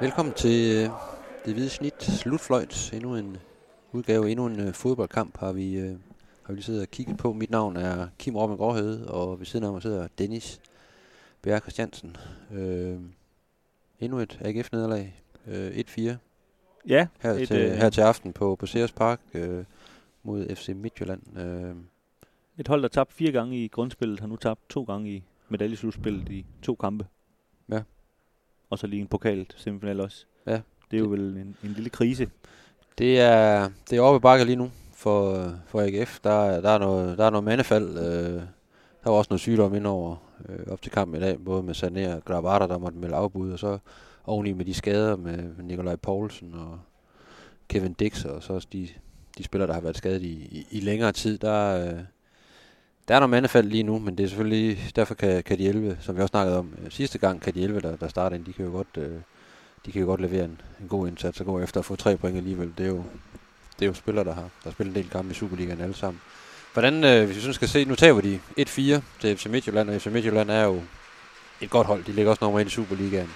Velkommen til øh, det hvide snit slutfløjt. Endnu en udgave, endnu en øh, fodboldkamp har vi, øh, har vi lige siddet og kigget på. Mit navn er Kim Robben Gråhede, og ved siden af mig sidder Dennis Bjerre Christiansen. Øh, endnu et AGF-nederlag. Øh, 1-4 Ja, her, et, til, øh, her til aften på, på Sears Park øh, mod FC Midtjylland. Øh, et hold, der tabte fire gange i grundspillet, har nu tabt to gange i medaljeslutspillet i to kampe. Og så lige en pokalt semifinal også. Ja. Det er jo vel en, en lille krise. Det er, det er oppe i bakke lige nu for, for AGF. Der, der, er noget, der er noget mandefald. Øh, der var også noget sygdom indover øh, op til kampen i dag, både med Sané og Grabata, der måtte melde afbud, og så oveni med de skader med Nikolaj Poulsen og Kevin Dix, og så også de, de spillere, der har været skadet i, i, i længere tid. Der, øh, der er noget mandefald lige nu, men det er selvfølgelig, derfor kan, kan de 11, som vi også snakkede om øh, sidste gang, kan de 11, der, der starter ind, de kan jo godt... Øh, de kan jo godt levere en, en god indsats og gå efter at få tre point alligevel. Det er jo, det er jo spillere, der har der spillet en del kampe i Superligaen alle sammen. Hvordan, øh, hvis vi sådan skal se, nu tager de 1-4 til FC Midtjylland, og FC Midtjylland er jo et godt hold. De ligger også nummer 1 i Superligaen.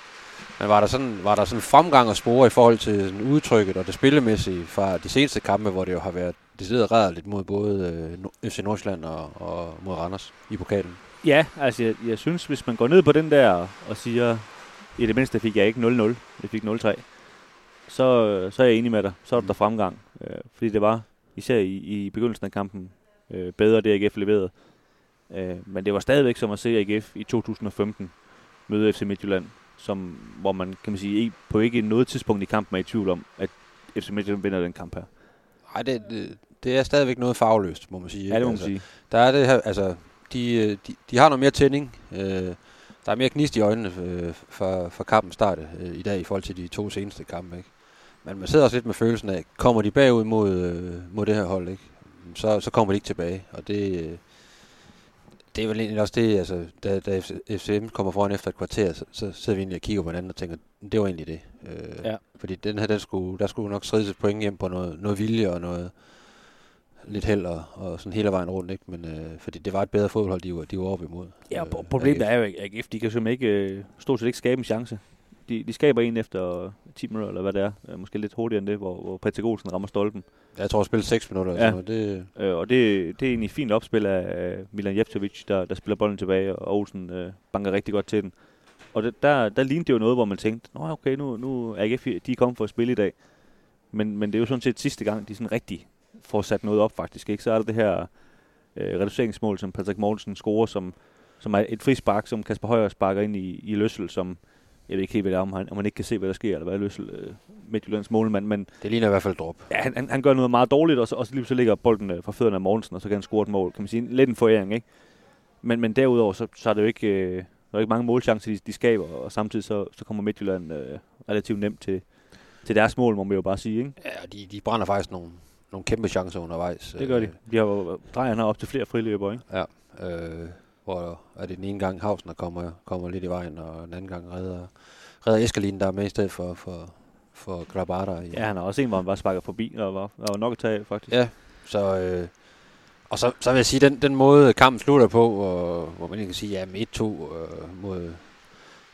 Men var der sådan, var der sådan fremgang og spore i forhold til sådan udtrykket og det spillemæssige fra de seneste kampe, hvor det jo har været decideret rædderligt mod både øh, FC Nordsjælland og, og mod Randers i pokalen? Ja, altså jeg, jeg synes, hvis man går ned på den der og siger, i det mindste fik jeg ikke 0-0, jeg fik 0-3, så, så er jeg enig med dig. Så er der fremgang. Øh, fordi det var, især i, i begyndelsen af kampen, øh, bedre det AGF leverede. Øh, men det var stadigvæk som at se AGF i 2015 møde FC Midtjylland, som, hvor man kan man sige, på ikke noget tidspunkt i kampen er i tvivl om, at FC Midtjylland vinder den kamp her. Nej, det, det, det er stadigvæk noget farveløst, må man sige. Ja, det må man altså, sige. Der er det her, altså, de, de, de har noget mere tænding. Øh, der er mere gnist i øjnene øh, for, for kampens start øh, i dag i forhold til de to seneste kampe. Ikke? Men man sidder også lidt med følelsen af, kommer de bagud mod, øh, mod det her hold, ikke? Så, så kommer de ikke tilbage. Og det, øh, det er vel egentlig også det, altså, da, da FCM kommer foran efter et kvarter, så, så sidder vi egentlig og kigger på hinanden og tænker, det var egentlig det. Øh, Ja. Fordi den her, den skulle, der skulle nok skrides et point hjem på noget, noget vilje og noget lidt held og, og sådan hele vejen rundt, ikke? Men øh, fordi det var et bedre fodboldhold, de var, de var oppe imod. Ja, Øh, og problemet AGF. er jo, at AGF, de kan simpelthen ikke, øh, stort set ikke skabe en chance. De, de skaber en efter 10 minutter, eller hvad det er. Øh, Måske lidt hurtigere end det, hvor, hvor Patrick Olsen rammer stolpen. Jeg tror, at spille 6 minutter. Ja. Ja. Sådan noget. Det, Øh, og det, det er egentlig et fint opspil af øh, Milan Jevtovic, der, der spiller bolden tilbage, og Olsen øh, banker rigtig godt til den. Og det, der, der lignede det jo noget, hvor man tænkte, Nå okay, nu, nu er AGF, de er kommet for at spille i dag. Men, men det er jo sådan set sidste gang, de sådan rigtig får sat noget op faktisk. Ikke? Så er der det her øh, reduceringsmål, som Patrick Mortensen scorer, som, som er et frispark, som Kasper Højer sparker ind i, i Løssel, som jeg ved ikke helt, hvad det er, om han, om han ikke kan se, hvad der sker, eller hvad Løssel, øh, Midtjyllands målmand, men det ligner i hvert fald drop. Ja, han, han, han gør noget meget dårligt, og så, og så lige så ligger bolden øh, fra fødderne af Mogensen, og så kan han score et mål. Kan man sige, lidt en foræring, ikke? Men, men derudover, så, så er det jo ikke, øh, der er jo ikke mange målchancer, de, de skaber, og samtidig så, så kommer Midtjylland øh, relativt nemt til, til deres mål, må man jo bare sige, ikke? Ja, og de, de brænder faktisk nogle, nogle kæmpe chancer undervejs. Det gør de. Øh, De har jo, Drejen har op til flere friløber, ikke? Ja, øh, hvor er det den ene gang Havsner kommer, kommer lidt i vejen, og den anden gang redder, redder Eskalin, der er med i stedet for, for, for Grabata. I, Ja, han har også en, hvor han bare sparker forbi, og var, der var nok at tage af, faktisk. Ja, så, øh, og så, så vil jeg sige, den, den måde kampen slutter på, hvor, hvor man kan sige, ja, med 1-2 øh, mod,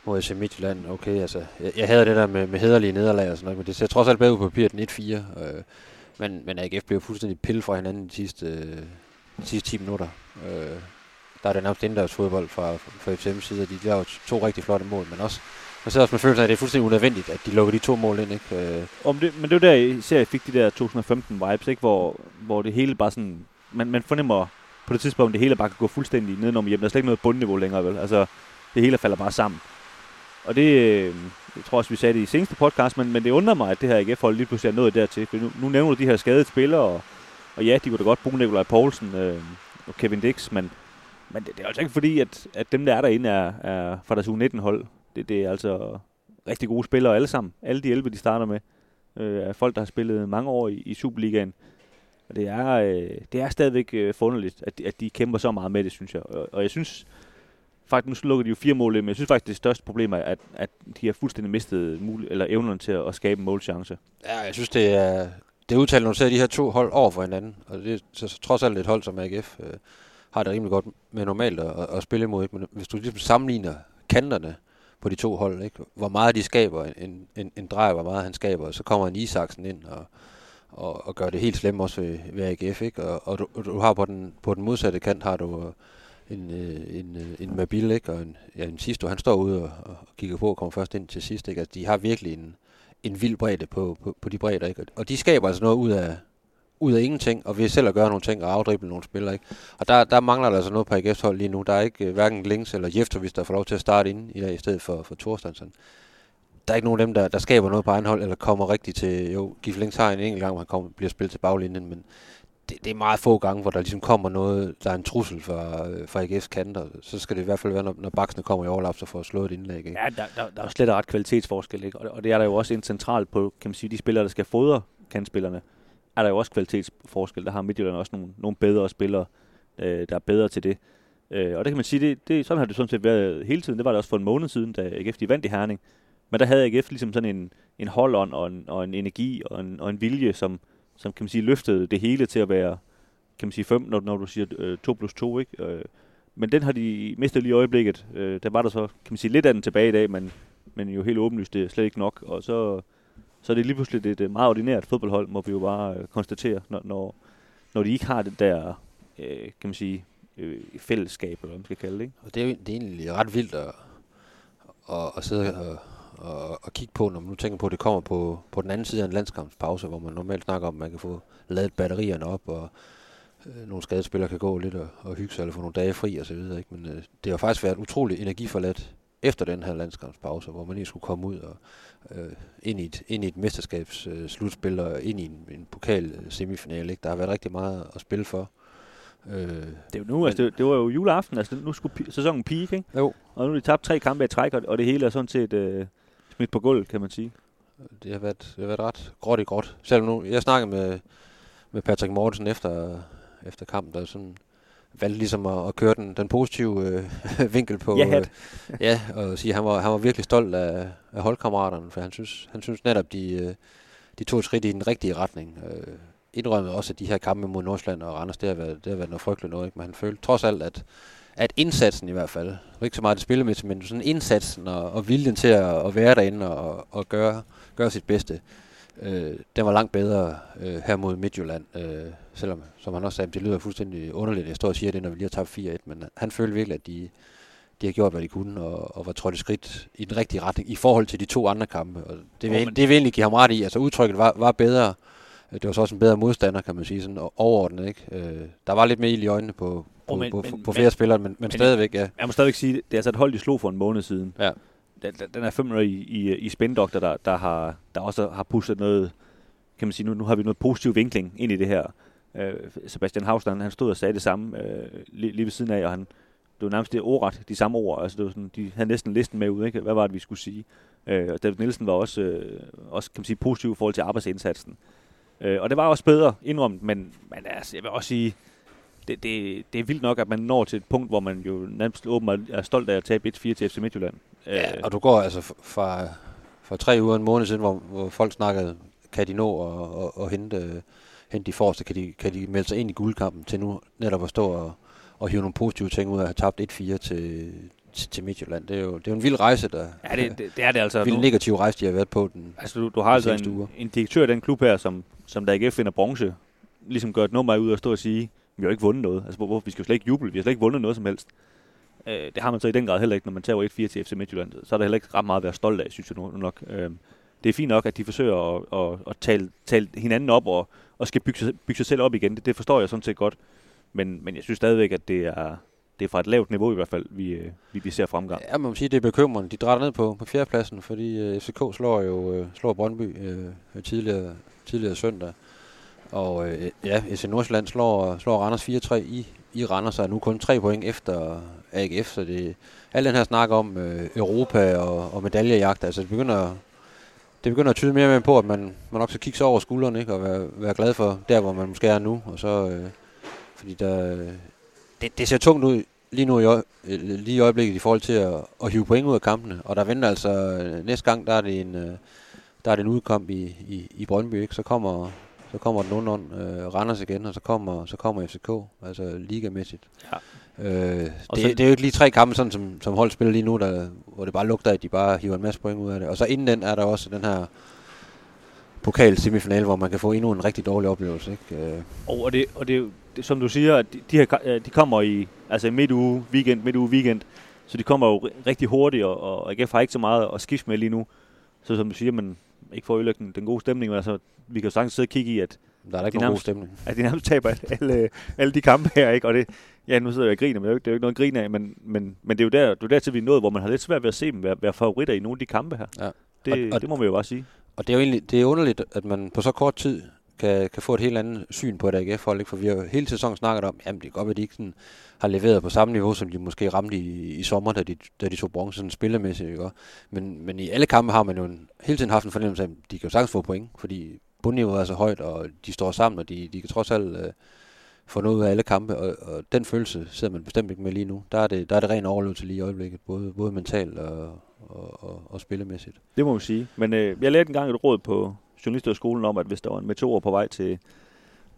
mod FC Midtjylland, okay, altså, jeg, jeg havde det der med, med hederlige nederlag og sådan noget, men det ser trods alt bedre ud på papiret end 1-4, øh, men, men AGF blev fuldstændig pillet fra hinanden de sidste, øh, de sidste 10 minutter. Øh, der er det nærmest indendørs fodbold fra, fra FCM's side, og de laver to rigtig flotte mål, men også, man sidder også med følelsen af, at det er fuldstændig unødvendigt, at de lukker de to mål ind, ikke? Øh, Om det, men det var der, især jeg fik de der 2015 vibes, ikke? Hvor, hvor det hele bare sådan... Man, man fornemmer på det tidspunkt, at det hele bare kan gå fuldstændig nedenom hjem. Der er slet ikke noget bundniveau længere, vel? Altså, det hele falder bare sammen. Og det, øh, jeg tror også, vi sagde det i seneste podcast, men, men det undrer mig, at det her AGF-hold lige pludselig er nået dertil. For nu, nu nævner du de her skadede spillere, og, og ja, de kunne da godt bruge Nikolaj Poulsen øh, og Kevin Dix, men, men det, det er altså ikke fordi, at, at dem, der er derinde, er, er fra deres U19-hold. Det, det er altså rigtig gode spillere alle sammen. Alle de 11, de starter med, øh, er folk, der har spillet mange år i, i Superligaen. Og det er, øh, det er stadigvæk øh, forunderligt, at at de kæmper så meget med det, synes jeg. Og, og jeg synes faktisk, nu lukker de jo fire mål men jeg synes faktisk, det største problem er, at, at de har fuldstændig mistet mul- eller evnerne til at, at skabe en målchance. Ja, jeg synes, det er, det er udtalt, når du ser de her to hold over for hinanden. Og det er så, trods alt et hold, som AGF øh, har det rimelig godt med normalt at, at, spille imod. Ikke? Men hvis du ligesom sammenligner kanterne, på de to hold. Ikke? Hvor meget de skaber en, en, en drej, hvor meget han skaber, så kommer en Isaksen ind og, og, og gør det helt slemt også ved, ved AGF. Ikke? Og, og du, du har på den, på den modsatte kant har du en, øh, en, øh, en Mabil, ikke? og en, ja, en Sisto, han står ude og, og kigger på og kommer først ind til sidst. Ikke? Altså, de har virkelig en, en vild bredde på, på, på de bredder, ikke? Og de skaber altså noget ud af, ud af ingenting, og ved selv at gøre nogle ting og afdrible nogle spillere. Ikke? Og der, der mangler der altså noget på AGF's hold lige nu. Der er ikke øh, hverken Links eller Jeftovic, der får lov til at starte ind i dag, i stedet for, for Thorstensen. Der er ikke nogen af dem, der, der skaber noget på egen hold, eller kommer rigtigt til... Jo, Gif Links har en enkelt gang, hvor han kommer, bliver spillet til baglinjen, men det, det, er meget få gange, hvor der ligesom kommer noget, der er en trussel fra, øh, fra AGF's kanter. Så skal det i hvert fald være, når, når baksene kommer i overlap, så får slået et indlæg. Ikke? Ja, der, der, der er jo slet ret kvalitetsforskel, ikke? Og, og det er der jo også en central på, kan man sige, de spillere, der skal fodre kantspillerne er der jo også kvalitetsforskel. Der har Midtjylland også nogle, nogle bedre spillere, øh, der er bedre til det. Øh, og det kan man sige, det, det, sådan har det sådan set været hele tiden. Det var det også for en måned siden, da AGF de vandt i Herning. Men der havde AGF ligesom sådan en, en holdånd og en, og en energi og en, og en vilje, som, som kan man sige løftede det hele til at være kan man sige 5, når, når du siger øh, 2 plus 2, ikke? Øh, men den har de mistet lige i øjeblikket. Øh, der var der så, kan man sige, lidt af den tilbage i dag, men, men jo helt åbenlyst, det er slet ikke nok. Og så, så er det lige pludselig et, et meget ordinært fodboldhold, må vi jo bare øh, konstatere, når, når, når de ikke har det der, øh, kan man sige, øh, fællesskab, eller hvad man skal kalde det. Ikke? Og det er jo det er egentlig ret vildt at, at, at sidde og, og, og kigge på, når man nu tænker på, at det kommer på, på den anden side af en landskampspause, hvor man normalt snakker om, at man kan få lavet batterierne op, og øh, nogle skadespillere kan gå lidt og, og hygge sig, eller få nogle dage fri og så videre. Ikke? Men øh, det har faktisk været utrolig energiforladt efter den her landskampspause, hvor man lige skulle komme ud og øh, ind, i et, ind i et mesterskabsslutspil øh, og ind i en, en pokal semifinale. Ikke? Der har været rigtig meget at spille for. Øh, det, er jo nu, altså det, det, var jo juleaften, altså nu skulle sæsonen peak, ikke? Jo. Og nu har de tabt tre kampe i træk, og, og det hele er sådan set øh, smidt på gulv, kan man sige. Det har været, det har været ret gråt i gråt. Selvom nu, jeg snakkede med, med Patrick Mortensen efter, efter kampen, der sådan, valgte ligesom at, at køre den, den positive øh, vinkel på. Ja, øh, ja, og sige, at han var, han var virkelig stolt af, af holdkammeraterne, for han synes, han synes netop, de, øh, de tog et skridt i den rigtige retning. Øh, indrømmede også, at de her kampe mod Nordsjælland og Randers, det har været, det har været noget frygteligt noget, ikke? men han følte trods alt, at, at indsatsen i hvert fald, ikke så meget det spillemæssige, men sådan indsatsen og, og viljen til at, at være derinde og, og gøre, gøre sit bedste, øh, den var langt bedre øh, her mod Midtjylland. Øh, selvom, som han også sagde, det lyder fuldstændig underligt, jeg står og siger det, når vi lige har tabt 4-1, men han følte virkelig, at de, de har gjort, hvad de kunne, og, og var trådt et skridt i den rigtige retning i forhold til de to andre kampe. Og det, vil, oh, det vil egentlig give ham ret i. Altså udtrykket var, var bedre. Det var så også en bedre modstander, kan man sige, sådan overordnet. Ikke? Øh, der var lidt mere ild i øjnene på, på, oh, men, på, men, på flere men, spillere, men, men, men stadigvæk, ja. Jeg må stadigvæk sige, det er altså et hold, de slog for en måned siden. Ja. Den, den er 500 i, i, i spændokter, der, der, har, der også har pushet noget, kan man sige, nu, nu har vi noget positiv vinkling ind i det her. Øh, Sebastian Hausland, han stod og sagde det samme øh, lige, lige ved siden af, og han, det var nærmest det ordret, de samme ord. Altså, det var sådan, de havde næsten listen med ud, ikke? Hvad var det, vi skulle sige? Øh, og David Nielsen var også, øh, også kan man sige, positiv i forhold til arbejdsindsatsen. Øh, og det var også bedre indrømt, men, men altså, jeg vil også sige, det, det, det er vildt nok, at man når til et punkt, hvor man jo nærmest åbenbart er stolt af at tabe 1-4 til FC Midtjylland. Ja, øh, og du går altså fra, fra tre uger en måned siden, hvor, hvor folk snakkede, kan de nå at, at, at hente hente de forreste, kan de, kan de melde sig ind i guldkampen til nu netop at stå og, og hive nogle positive ting ud af at have tabt 1-4 til, til, til Midtjylland. Det er jo det er jo en vild rejse, der... Ja, det, det, det er det altså. En vild negativ rejse, de har været på den Altså, du, du har altså en, en direktør af den klub her, som, som der ikke finder bronze, ligesom gør et nummer ud og stå og sige, vi har ikke vundet noget. Altså, hvorfor? Vi skal jo slet ikke juble. Vi har slet ikke vundet noget som helst. Øh, det har man så i den grad heller ikke, når man tager 1-4 til FC Midtjylland. Så er der heller ikke ret meget at være stolt af, synes jeg nu nok. Øh, det er fint nok, at de forsøger at, at, at tale, tale hinanden op og, og skal bygge, sig, bygge sig selv op igen. Det, det forstår jeg sådan set godt. Men, men jeg synes stadigvæk, at det er, det er fra et lavt niveau i hvert fald, vi, øh, vi, vi ser fremgang. Ja, man må sige, det er bekymrende. De drætter ned på, på fjerdepladsen, fordi øh, FCK slår jo øh, slår Brøndby øh, tidligere, tidligere søndag. Og øh, ja, FC Nordsjælland slår, slår Randers 4-3 i, i Randers, og er nu kun tre point efter AGF, så det al den her snak om øh, Europa og, og medaljejagt, altså det begynder det begynder at tyde mere og mere på, at man, man nok skal kigge sig over skulderen, ikke? og være, være glad for der, hvor man måske er nu. Og så, øh, fordi der, det, det ser tungt ud lige nu i, øh, lige i øjeblikket i forhold til at, at hive point ud af kampene. Og der venter altså, øh, næste gang, der er det en, øh, der er det en udkamp i, i, i Brøndby, ikke? så kommer, så kommer den under øh, Randers igen, og så kommer, så kommer FCK, altså ligamæssigt. Ja. Øh, det, så- det, er jo ikke lige tre kampe, sådan som, som hold spiller lige nu, der, hvor det bare lugter, at de bare hiver en masse point ud af det. Og så inden den er der også den her pokal semifinale, hvor man kan få endnu en rigtig dårlig oplevelse. Ikke? Øh, Og, og, det, og det, det, som du siger, at de, de, her, øh, de kommer i altså midt uge weekend, midt uge weekend, så de kommer jo ri- rigtig hurtigt, og, og AGF har ikke så meget at skifte med lige nu. Så som du siger, men ikke for at ødelægge den, den gode stemning, men altså, vi kan jo sagtens sidde og kigge i, at, der er der ikke De nogen god nærmest- stemning. at de nærmest taber alle, alle de kampe her, ikke? Og det, ja, nu sidder jeg og griner, men det er jo ikke, det er jo ikke noget at grine af, men, men, men det er jo der, det er jo dertil, vi er nået, hvor man har lidt svært ved at se dem være, være favoritter i nogle af de kampe her. Ja. Det, Og- og- det må man jo bare sige. Og det er jo egentlig det er underligt, at man på så kort tid kan, kan få et helt andet syn på et AGF-hold. Ikke? For vi har jo hele sæsonen snakket om, jamen det er godt at de ikke sådan har leveret på samme niveau, som de måske ramte i, i sommer, da de, da de tog bronze sådan spillermæssigt. Ikke? Men, men i alle kampe har man jo en, hele tiden haft en fornemmelse af, at de kan jo sagtens få point, fordi bundniveauet er så højt, og de står sammen, og de, de kan trods alt øh, få noget ud af alle kampe, og, og den følelse sidder man bestemt ikke med lige nu. Der er det, der er det ren overlevelse lige i øjeblikket, både, både mentalt og, og, og, og spillemæssigt. Det må vi sige. Men øh, jeg lærte engang et råd på journalisterskolen om, at hvis der var en meteor på vej til,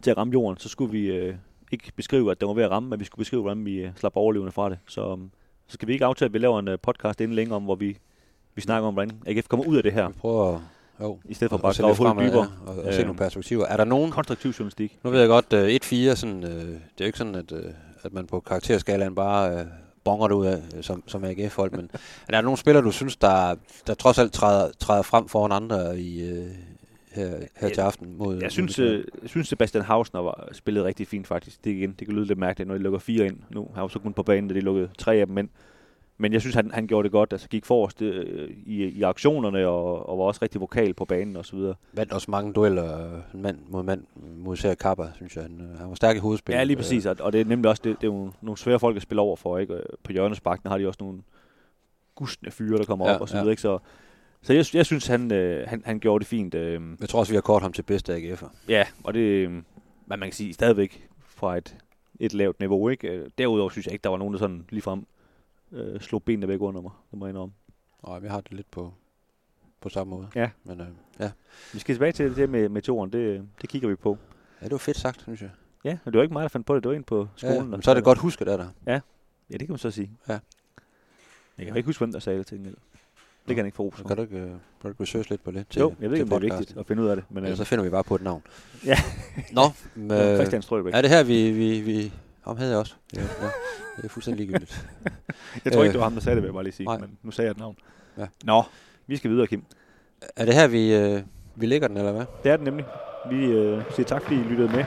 til at ramme jorden, så skulle vi øh, ikke beskrive, at den var ved at ramme, men vi skulle beskrive, hvordan vi øh, slap overlevende fra det. Så, um, så skal vi ikke aftale, at vi laver en øh, podcast inden længere om, hvor vi, vi snakker om, hvordan AGF kommer ud af det her, Vi prøver at, jo, i stedet for bare at grave hovedet dybere. ja, og, og se Øh. nogle perspektiver. Er der nogen, Konstruktiv journalistik. nu ved jeg godt, uh, 1-4, sådan, uh, det er jo ikke sådan, at, uh, at man på karakterskalaen bare uh, bonger det ud af, uh, som, som AGF-folk, men er der nogle spillere, du synes, der, der trods alt træder, træder frem foran andre i, uh, her, her til aften? Mod, Jeg mod synes, Midtjylland? øh, jeg synes Sebastian Hausner var spillet rigtig fint faktisk. Det, igen, det kan lyde lidt mærkeligt, når de lukker fire ind. Nu har jeg jo så kun på banen, da de lukkede tre af dem ind. Men jeg synes, han, han gjorde det godt. Altså gik forrest øh, i, i aktionerne og, og var også rigtig vokal på banen og så videre. vandt også mange dueller øh, mand mod mand mod især Kappa, synes jeg. Han, øh, han var stærk i hovedspillet. Ja, lige præcis. Og, og det er nemlig også det, det er jo nogle svære folk at spille over for. Ikke? På hjørnesbakken har de også nogle gustne fyre, der kommer Ja, op og så ja. Ikke? Så, så jeg, jeg synes, han, øh, han, han gjorde det fint. Øh, Jeg tror også, vi har kort ham til bedste AGF'er. Ja, og det, øh, hvad man kan sige, stadigvæk fra et, et lavt niveau. Ikke? Øh, Derudover synes jeg ikke, der var nogen, der sådan ligefrem øh, slog benene væk under mig. Det må jeg indrømme. Og jeg har det lidt på, på samme måde. Ja. Men øh, ja. Vi skal tilbage til det med, med toren. Det, det kigger vi på. ja, det var fedt sagt, synes jeg. Ja, men det var ikke mig, der fandt på det. Det var en på skolen. Ja, der men så er det godt husket, er der. Ja, det kan man så sige. Ja. Jeg kan ikke huske, hvem der sagde det til gengæld. Det kan han ikke få ros for. kan du ikke, øh, kan du ikke research lidt på det? Til, Jo, jeg ved ikke, om det er vigtigt at finde ud af det. Men, Ellers øh, så finder vi bare på et navn. Ja. Nå, men, øh, øh, Christian Strøbæk. er det her, vi... vi, vi om havde jeg også. Ja, ja. Det er fuldstændig ligegyldigt. Jeg tror ikke, øh, det var ham, der sagde det, vil jeg bare lige sige. nej. Men nu sagde jeg et navn. Ja. Nå, vi skal videre, Kim. Er det her, vi, øh, vi ligger den, eller hvad? Det er det nemlig. Vi øh, siger tak, fordi I lyttede med.